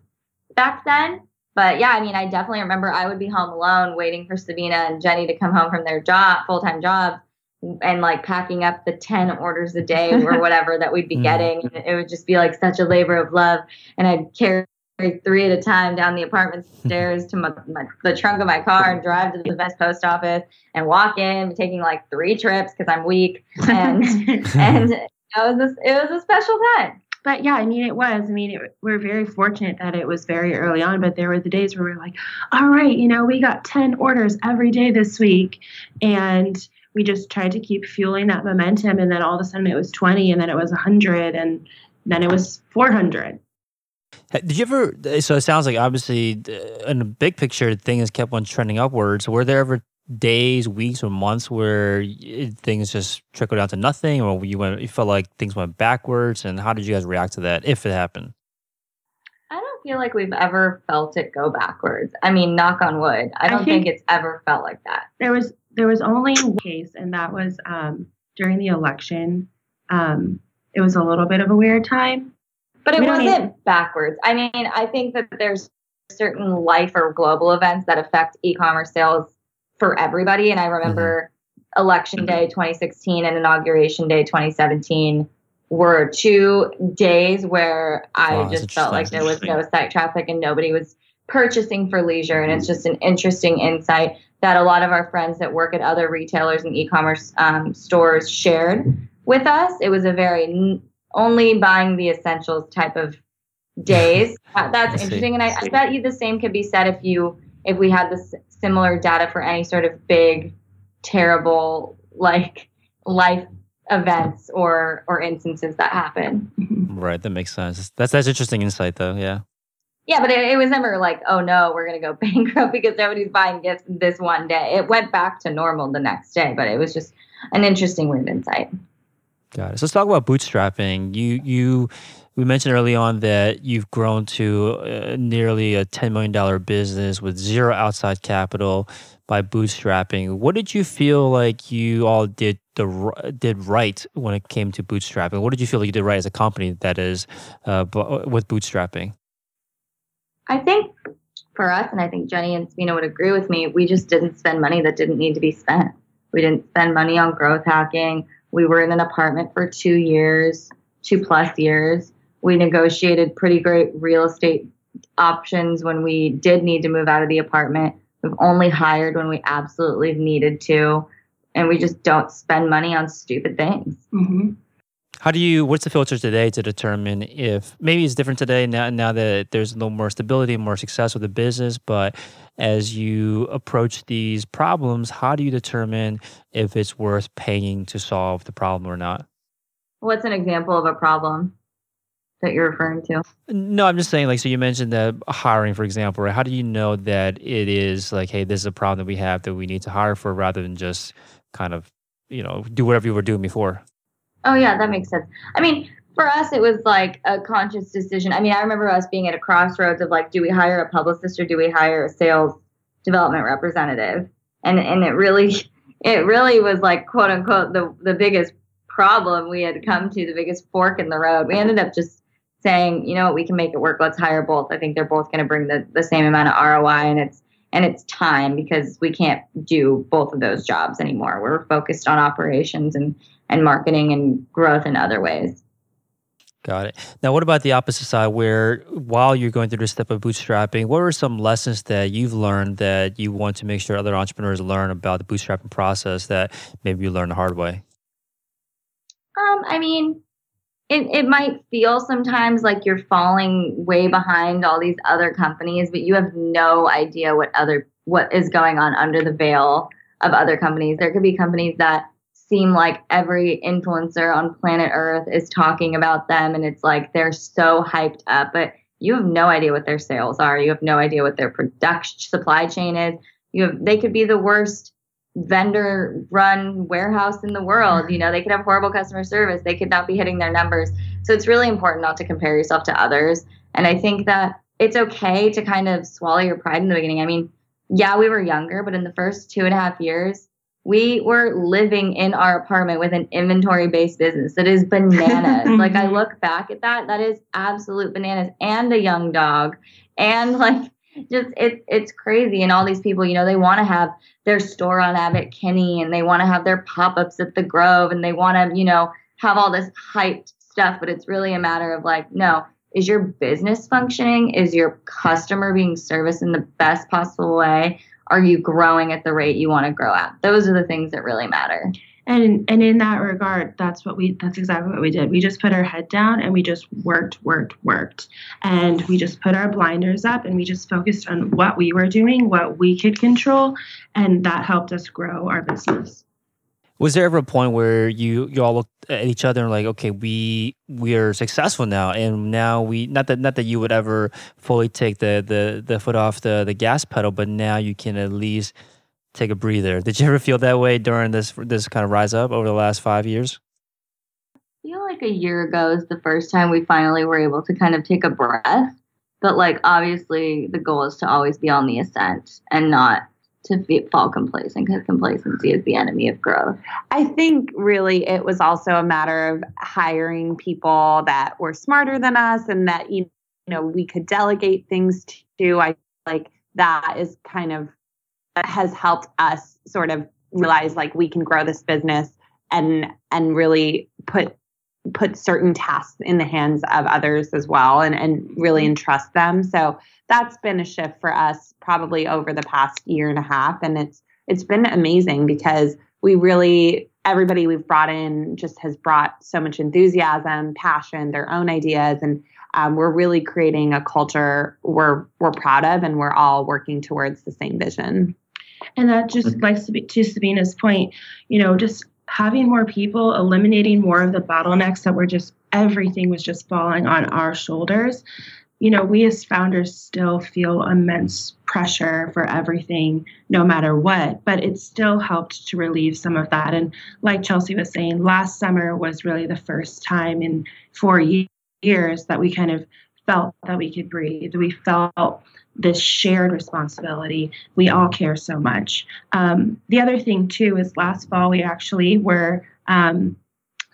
S4: back then. But yeah, I mean, I definitely remember I would be home alone waiting for Sabina and Jenny to come home from their job, full time jobs and like packing up the 10 orders a day or whatever that we'd be mm. getting. it would just be like such a labor of love. And I'd carry three at a time down the apartment stairs to my, my, the trunk of my car and drive to the best post office and walk in, taking like three trips because I'm weak. And, and it was, a, it was a special time
S1: but yeah, I mean, it was. I mean, it, we're very fortunate that it was very early on, but there were the days where we are like, all right, you know, we got 10 orders every day this week. And we just tried to keep fueling that momentum and then all of a sudden it was 20 and then it was 100 and then it was 400
S2: did you ever so it sounds like obviously uh, in the big picture things kept on trending upwards were there ever days weeks or months where things just trickled down to nothing or you went you felt like things went backwards and how did you guys react to that if it happened
S4: I don't feel like we've ever felt it go backwards. I mean, knock on wood. I don't I think, think, it's ever felt like that.
S1: There was there was only one case, and that was um, during the election. Um, it was a little bit of a weird time.
S4: But it wasn't backwards. I mean, I think that there's certain life or global events that affect e-commerce sales for everybody. And I remember mm-hmm. election day 2016 and inauguration day 2017 were two days where I oh, just felt like there was no site traffic and nobody was purchasing for leisure. And it's just an interesting insight that a lot of our friends that work at other retailers and e-commerce um, stores shared with us. It was a very n- only buying the essentials type of days. Uh, that's interesting, and I, I, bet you the same could be said if you if we had this similar data for any sort of big, terrible like life events or or instances that happen.
S2: Right, that makes sense. That's that's interesting insight, though. Yeah
S4: yeah, but it, it, was never like, oh no, we're gonna go bankrupt because nobody's buying gifts this one day. It went back to normal the next day, but it was just an interesting weird insight.
S2: Got it. So let's talk about bootstrapping. You you we mentioned early on that you've grown to uh, nearly a $10 million business with zero outside capital by bootstrapping. What did you feel like you all did the did right when it came to bootstrapping? What did you feel like you did right as a company that is uh, with bootstrapping?
S4: I think for us, and I think Jenny and Sabina would agree with me, we just didn't spend money that didn't need to be spent. We didn't spend money on growth hacking. We were in an apartment for two years, two plus years. We negotiated pretty great real estate options when we did need to move out of the apartment. We've only hired when we absolutely needed to, and we just don't spend money on stupid things.
S1: Mm-hmm.
S2: How do you? What's the filter today to determine if maybe it's different today now? Now that there's a little more stability, and more success with the business, but as you approach these problems, how do you determine if it's worth paying to solve the problem or not?
S4: What's an example of a problem? that you're referring to?
S2: No, I'm just saying, like, so you mentioned that hiring, for example, right? How do you know that it is like, hey, this is a problem that we have that we need to hire for rather than just kind of, you know, do whatever you were doing before?
S4: Oh, yeah, that makes sense. I mean, for us, it was like a conscious decision. I mean, I remember us being at a crossroads of like, do we hire a publicist or do we hire a sales development representative? And and it really, it really was like quote unquote the the biggest problem we had come to, the biggest fork in the road. We ended up just saying, you know what, we can make it work. Let's hire both. I think they're both going to bring the, the same amount of ROI and it's and it's time because we can't do both of those jobs anymore. We're focused on operations and and marketing and growth in other ways.
S2: Got it. Now, what about the opposite side where while you're going through this step of bootstrapping, what are some lessons that you've learned that you want to make sure other entrepreneurs learn about the bootstrapping process that maybe you learned the hard way?
S4: Um, I mean, it, it might feel sometimes like you're falling way behind all these other companies, but you have no idea what other what is going on under the veil of other companies. There could be companies that seem like every influencer on planet Earth is talking about them and it's like they're so hyped up, but you have no idea what their sales are. You have no idea what their production supply chain is. You have they could be the worst vendor run warehouse in the world. You know, they could have horrible customer service. They could not be hitting their numbers. So it's really important not to compare yourself to others. And I think that it's okay to kind of swallow your pride in the beginning. I mean, yeah, we were younger, but in the first two and a half years, we were living in our apartment with an inventory based business that is bananas. like I look back at that, that is absolute bananas. And a young dog. And like just it's it's crazy. And all these people you know they want to have their store on Abbot Kinney and they want to have their pop-ups at the grove and they want to you know have all this hyped stuff. But it's really a matter of like no is your business functioning? Is your customer being serviced in the best possible way are you growing at the rate you want to grow at? Those are the things that really matter.
S1: And and in that regard that's what we that's exactly what we did. We just put our head down and we just worked worked worked. And we just put our blinders up and we just focused on what we were doing what we could control and that helped us grow our business
S2: was there ever a point where you you all looked at each other and like okay we we are successful now and now we not that not that you would ever fully take the the the foot off the the gas pedal but now you can at least take a breather. Did you ever feel that way during this this kind of rise up over the last five years?
S4: I feel like a year ago is the first time we finally were able to kind of take a breath. But like obviously, the goal is to always be on the ascent and not to fall complacent because complacency is the enemy of growth.
S3: I think really it was also a matter of hiring people that were smarter than us and that you know we could delegate things to. I like that is kind of has helped us sort of realize like we can grow this business and and really put put certain tasks in the hands of others as well and, and really mm-hmm. entrust them. So that's been a shift for us probably over the past year and a half. And it's it's been amazing because we really everybody we've brought in just has brought so much enthusiasm, passion, their own ideas, and um, we're really creating a culture we're we're proud of, and we're all working towards the same vision.
S1: And that just like to Sabina's point, you know, just having more people, eliminating more of the bottlenecks that were just everything was just falling on our shoulders. you know, we as founders still feel immense pressure for everything, no matter what, but it still helped to relieve some of that. And like Chelsea was saying, last summer was really the first time in four years that we kind of felt that we could breathe. We felt this shared responsibility. We all care so much. Um, the other thing, too, is last fall we actually were. Um,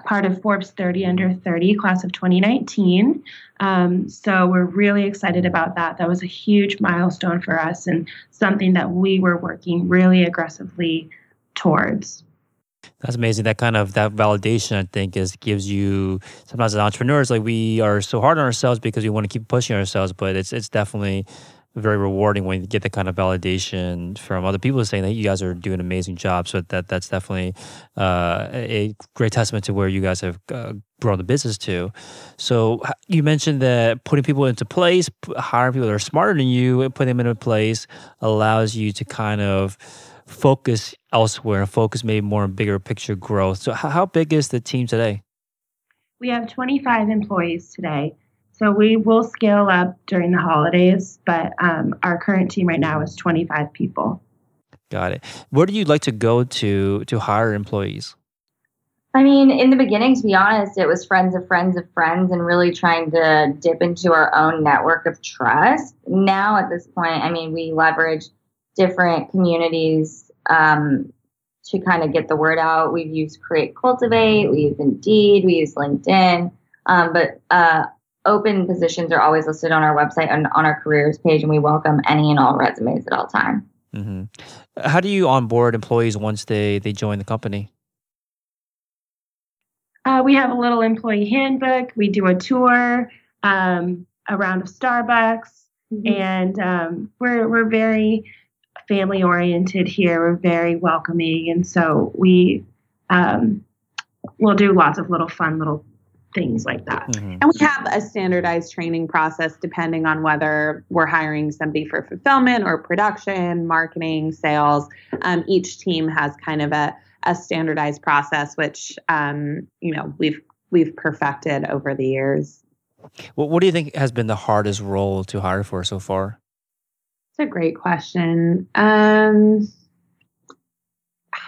S1: part of Forbes 30 under 30 class of 2019. Um, so we're really excited about that. That was a huge milestone for us and something that we were working really aggressively towards.
S2: That's amazing. That kind of that validation, I think, is gives you sometimes as entrepreneurs, like we are so hard on ourselves because we want to keep pushing ourselves, but it's it's definitely very rewarding when you get that kind of validation from other people saying that you guys are doing an amazing job. So that that's definitely uh, a great testament to where you guys have uh, grown the business to. So you mentioned that putting people into place, hiring people that are smarter than you, and putting them into place allows you to kind of focus elsewhere and focus maybe more on bigger picture growth. So how big is the team today?
S1: We have 25 employees today. So we will scale up during the holidays, but um, our current team right now is 25 people.
S2: Got it. Where do you like to go to to hire employees?
S4: I mean, in the beginning, to be honest, it was friends of friends of friends and really trying to dip into our own network of trust. Now, at this point, I mean, we leverage different communities um, to kind of get the word out. We've used Create Cultivate, we use Indeed, we use LinkedIn. Um, but uh, open positions are always listed on our website and on our careers page, and we welcome any and all resumes at all time.
S2: Mm-hmm. How do you onboard employees once they they join the company?
S1: Uh, we have a little employee handbook. We do a tour, um, a round of Starbucks, mm-hmm. and um, we're we're very family oriented here. We're very welcoming, and so we um, we'll do lots of little fun little things like that.
S3: Mm-hmm. And we have a standardized training process depending on whether we're hiring somebody for fulfillment or production, marketing, sales. Um, each team has kind of a, a standardized process, which um, you know we've we've perfected over the years.
S2: Well, what do you think has been the hardest role to hire for so far?
S3: It's a great question. Um,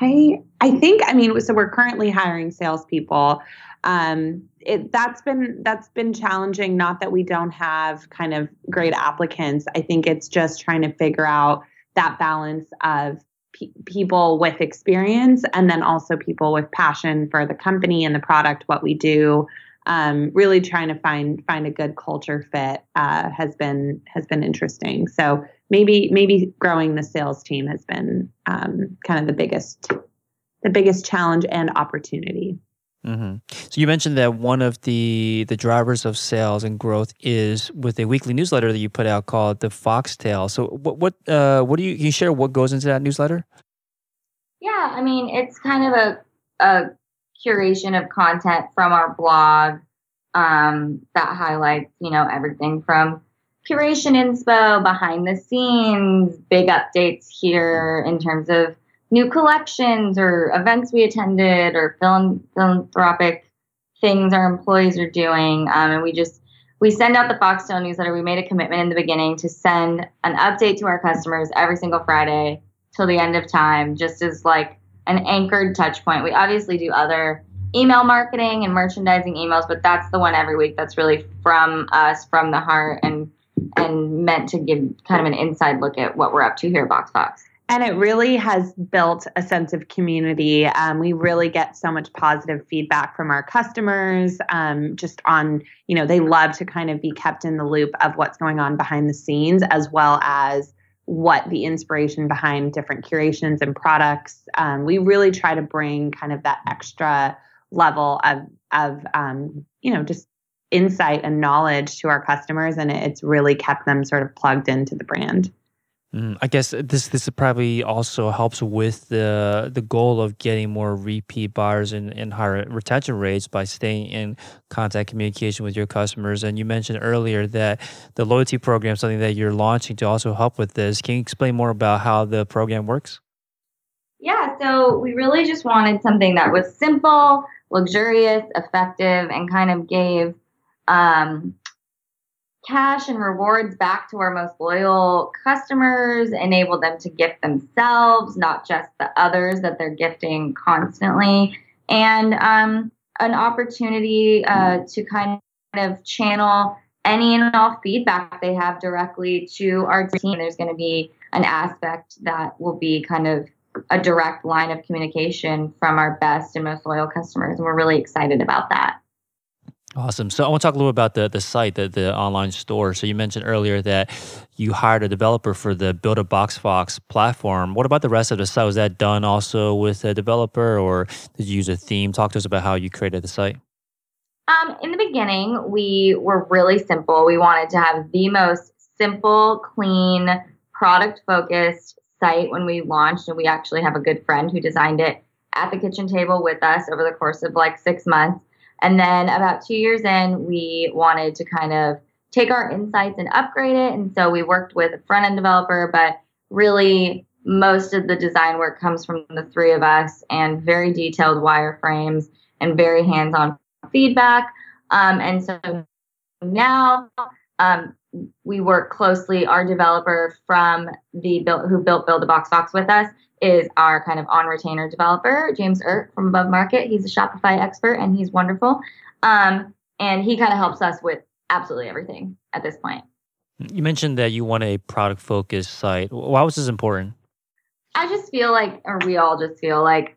S3: I I think I mean so we're currently hiring salespeople. Um, it, that's been that's been challenging. Not that we don't have kind of great applicants. I think it's just trying to figure out that balance of pe- people with experience and then also people with passion for the company and the product, what we do. Um, really trying to find find a good culture fit uh, has been has been interesting. So maybe maybe growing the sales team has been um, kind of the biggest the biggest challenge and opportunity.
S2: Mm-hmm. So you mentioned that one of the the drivers of sales and growth is with a weekly newsletter that you put out called the Foxtail. So what what uh, what do you can you share what goes into that newsletter?
S4: Yeah, I mean it's kind of a a curation of content from our blog um, that highlights you know everything from curation inspo, behind the scenes, big updates here in terms of new collections or events we attended or philanthropic things our employees are doing. Um, and we just we send out the Foxtail newsletter. We made a commitment in the beginning to send an update to our customers every single Friday till the end of time, just as like an anchored touch point. We obviously do other email marketing and merchandising emails, but that's the one every week that's really from us, from the heart, and and meant to give kind of an inside look at what we're up to here at BoxFox.
S3: And it really has built a sense of community. Um, we really get so much positive feedback from our customers, um, just on, you know, they love to kind of be kept in the loop of what's going on behind the scenes, as well as what the inspiration behind different curations and products. Um, we really try to bring kind of that extra level of, of um, you know, just insight and knowledge to our customers. And it's really kept them sort of plugged into the brand.
S2: Mm, I guess this this probably also helps with the the goal of getting more repeat buyers and, and higher retention rates by staying in contact communication with your customers. And you mentioned earlier that the loyalty program is something that you're launching to also help with this. Can you explain more about how the program works?
S4: Yeah, so we really just wanted something that was simple, luxurious, effective, and kind of gave um, cash and rewards back to our most loyal customers, enable them to gift themselves, not just the others that they're gifting constantly, and um, an opportunity uh, to kind of channel any and all feedback they have directly to our team. There's going to be an aspect that will be kind of a direct line of communication from our best and most loyal customers. And we're really excited about that.
S2: Awesome. So I want to talk a little bit about the the site, the, the online store. So you mentioned earlier that you hired a developer for the Build a BoxFox platform. What about the rest of the site? Was that done also with a developer or did you use a theme? Talk to us about how you created the site.
S4: Um, in the beginning, we were really simple. We wanted to have the most simple, clean, product focused site when we launched. And we actually have a good friend who designed it at the kitchen table with us over the course of like six months. And then about two years in, we wanted to kind of take our insights and upgrade it. And so we worked with a front end developer, but really most of the design work comes from the three of us and very detailed wireframes and very hands on feedback. Um, and so now um, we work closely. Our developer from the build, who built Build a BoxFox with us is our kind of on retainer developer, James Ert from Above Market. He's a Shopify expert and he's wonderful. Um, and he kind of helps us with absolutely everything at this point.
S2: You mentioned that you want a product focused site. Why was this important?
S4: I just feel like, or we all just feel like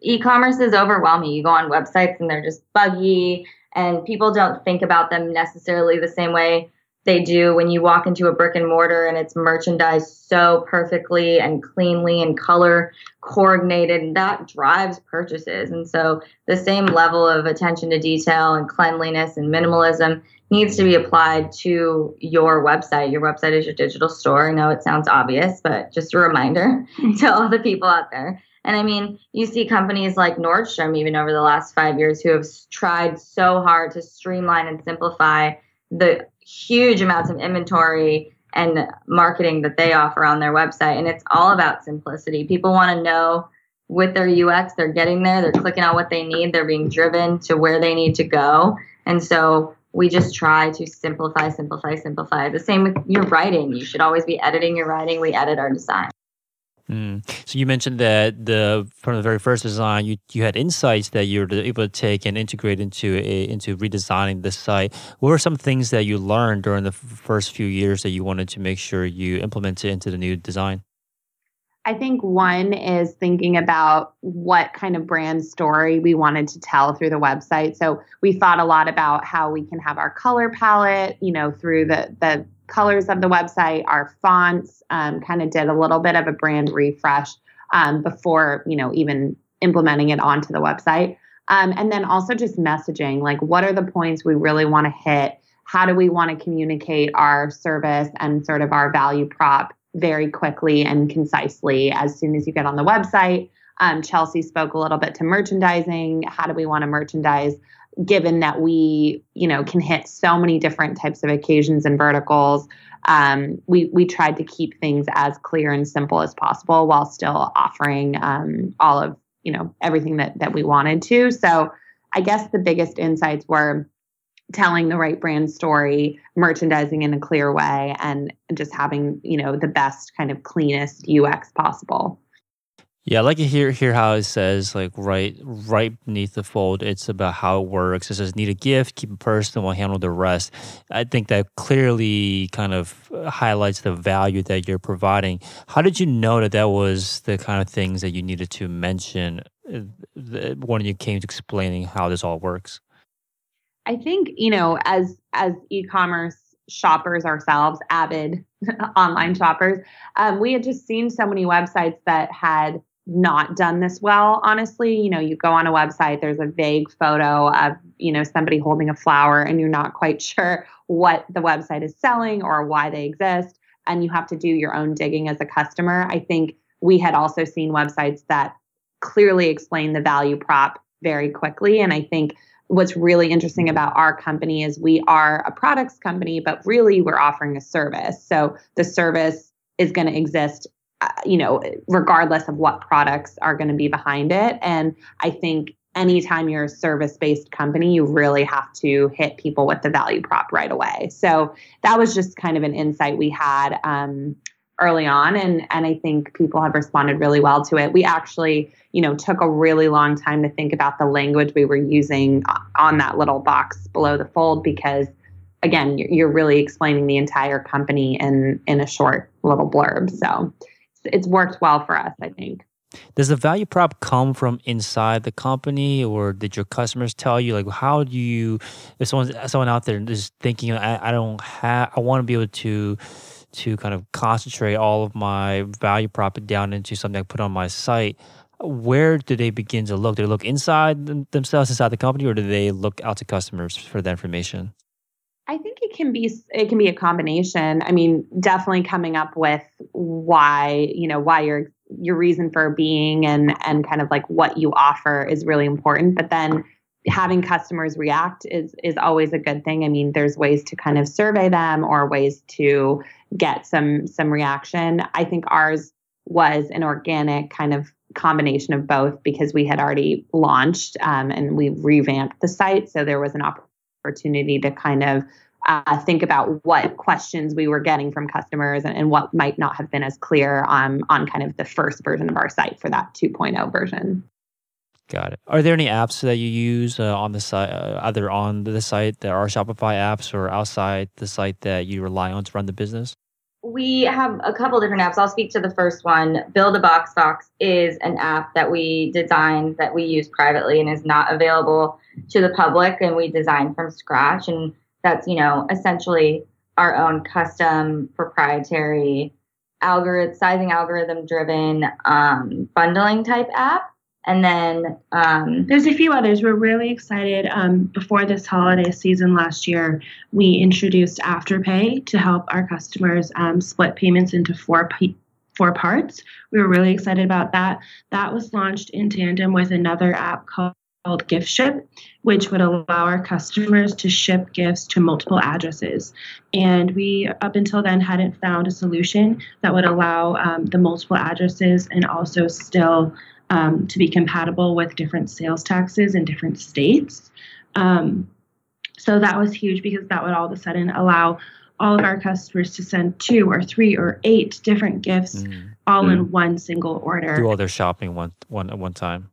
S4: e-commerce is overwhelming. You go on websites and they're just buggy and people don't think about them necessarily the same way they do when you walk into a brick and mortar and it's merchandised so perfectly and cleanly and color coordinated that drives purchases. And so the same level of attention to detail and cleanliness and minimalism needs to be applied to your website. Your website is your digital store. I know it sounds obvious but just a reminder to all the people out there. And I mean, you see companies like Nordstrom, even over the last five years, who have tried so hard to streamline and simplify the huge amounts of inventory and marketing that they offer on their website. And it's all about simplicity. People want to know with their UX, they're getting there, they're clicking on what they need, they're being driven to where they need to go. And so we just try to simplify, simplify, simplify. The same with your writing. You should always be editing your writing. We edit our design.
S2: Mm. So you mentioned that the from the very first design, you you had insights that you were able to take and integrate into a, into redesigning the site. What were some things that you learned during the first few years that you wanted to make sure you implemented into the new design?
S3: I think one is thinking about what kind of brand story we wanted to tell through the website. So we thought a lot about how we can have our color palette, you know, through the the colors of the website, our fonts, um, kind of did a little bit of a brand refresh um, before, you know, even implementing it onto the website. Um, and then also just messaging, like what are the points we really want to hit? How do we want to communicate our service and sort of our value prop very quickly and concisely as soon as you get on the website? Um, Chelsea spoke a little bit to merchandising. How do we want to merchandise given that we, you know, can hit so many different types of occasions and verticals, um, we we tried to keep things as clear and simple as possible while still offering um, all of you know everything that that we wanted to. So I guess the biggest insights were telling the right brand story, merchandising in a clear way, and just having you know the best kind of cleanest UX possible.
S2: Yeah, I like to hear hear how it says like right right beneath the fold. It's about how it works. It says need a gift, keep it personal, we'll handle the rest. I think that clearly kind of highlights the value that you're providing. How did you know that that was the kind of things that you needed to mention uh, when you came to explaining how this all works?
S3: I think you know as as e-commerce shoppers ourselves, avid online shoppers, um, we had just seen so many websites that had not done this well honestly you know you go on a website there's a vague photo of you know somebody holding a flower and you're not quite sure what the website is selling or why they exist and you have to do your own digging as a customer. I think we had also seen websites that clearly explain the value prop very quickly and i think what's really interesting about our company is we are a products company but really we're offering a service. So the service is going to exist you know, regardless of what products are going to be behind it. And I think anytime you're a service based company, you really have to hit people with the value prop right away. So that was just kind of an insight we had um, early on, and and I think people have responded really well to it. We actually, you know, took a really long time to think about the language we were using on that little box below the fold because again, you're really explaining the entire company in in a short little blurb. So it's worked well for us, I think.
S2: Does the value prop come from inside the company, or did your customers tell you? Like, how do you? If someone someone out there is thinking, I, I don't have, I want to be able to to kind of concentrate all of my value prop down into something I put on my site. Where do they begin to look? Do they look inside themselves, inside the company, or do they look out to customers for that information?
S3: I think it can be it can be a combination. I mean, definitely coming up with why, you know, why your your reason for being and and kind of like what you offer is really important, but then having customers react is is always a good thing. I mean, there's ways to kind of survey them or ways to get some some reaction. I think ours was an organic kind of combination of both because we had already launched um, and we revamped the site, so there was an opportunity opportunity to kind of uh, think about what questions we were getting from customers and, and, what might not have been as clear on on kind of the first version of our site for that 2.0 version.
S2: Got it. Are there any apps that you use uh, on the site, uh, either on the site that are Shopify apps or outside the site that you rely on to run the business?
S4: We have a couple different apps. I'll speak to the first one. Build a BoxFox is an app that we designed that we use privately and is not available to the public and we designed from scratch and that's you know essentially our own custom proprietary algorithm sizing algorithm driven um, bundling type app and then um,
S1: there's a few others. We're really excited um, before this holiday season last year we introduced afterpay to help our customers um, split payments into four p- four parts. We were really excited about that. That was launched in tandem with another app called called Gift Ship, which would allow our customers to ship gifts to multiple addresses. And we, up until then, hadn't found a solution that would allow um, the multiple addresses and also still um, to be compatible with different sales taxes in different states. Um, so that was huge because that would all of a sudden allow all of our customers to send two or three or eight different gifts mm. all mm. in one single order.
S2: Do all their shopping one one at one time.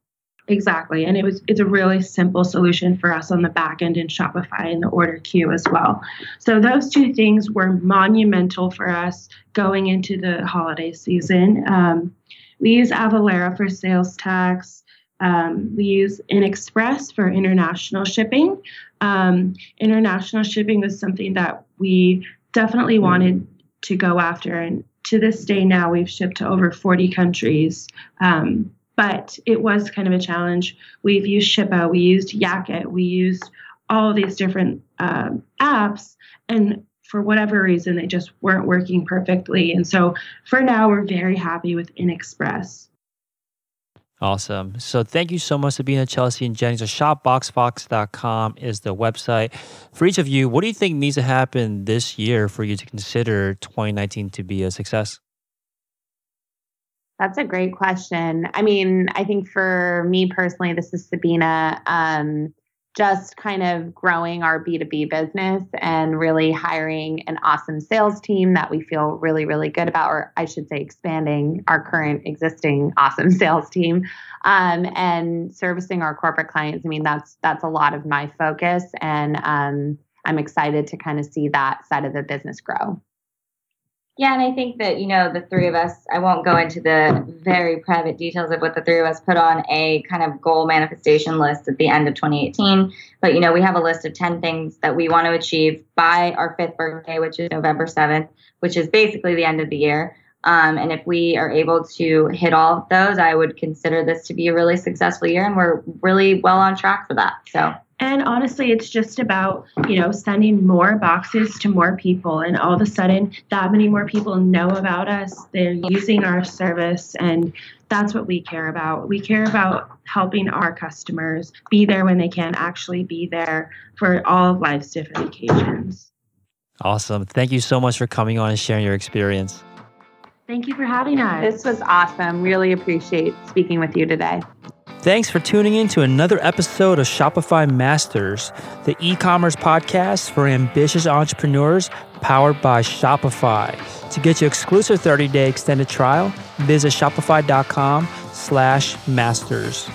S1: Exactly. And it was it's a really simple solution for us on the back end in Shopify and the order queue as well. So those two things were monumental for us going into the holiday season. Um, we use Avalara for sales tax. Um, we use InExpress for international shipping. Um, international shipping was something that we definitely wanted to go after. And to this day now, we've shipped to over 40 countries. Um, but it was kind of a challenge. We've used Shippo, we used Yakit, we used all these different um, apps, and for whatever reason, they just weren't working perfectly. And so for now, we're very happy with InExpress.
S2: Awesome. So thank you so much for being at Chelsea and Jenny. So shopboxfox.com is the website. For each of you, what do you think needs to happen this year for you to consider 2019 to be a success?
S3: That's a great question. I mean, I think for me personally, this is Sabina, um, just kind of growing our B2B business and really hiring an awesome sales team that we feel really, really good about, or I should say, expanding our current existing awesome sales team um, and servicing our corporate clients. I mean, that's that's a lot of my focus, and um, I'm excited to kind of see that side of the business grow.
S4: Yeah, and I think that, you know, the three of us, I won't go into the very private details of what the three of us put on a kind of goal manifestation list at the end of 2018. But, you know, we have a list of 10 things that we want to achieve by our fifth birthday, which is November 7th, which is basically the end of the year. Um, and if we are able to hit all of those, I would consider this to be a really successful year. And we're really well on track for that. So
S1: and honestly, it's just about, you know, sending more boxes to more people. And all of a sudden, that many more people know about us. They're using our service. And that's what we care about. We care about helping our customers be there when they can actually be there for all of life's different occasions.
S2: Awesome. Thank you so much for coming on and sharing your experience.
S1: Thank you for having us.
S3: This was awesome. Really appreciate speaking with you today.
S2: Thanks for tuning in to another episode of Shopify Masters, the e commerce podcast for ambitious entrepreneurs powered by Shopify. To get your exclusive 30 day extended trial, visit shopify.com slash masters.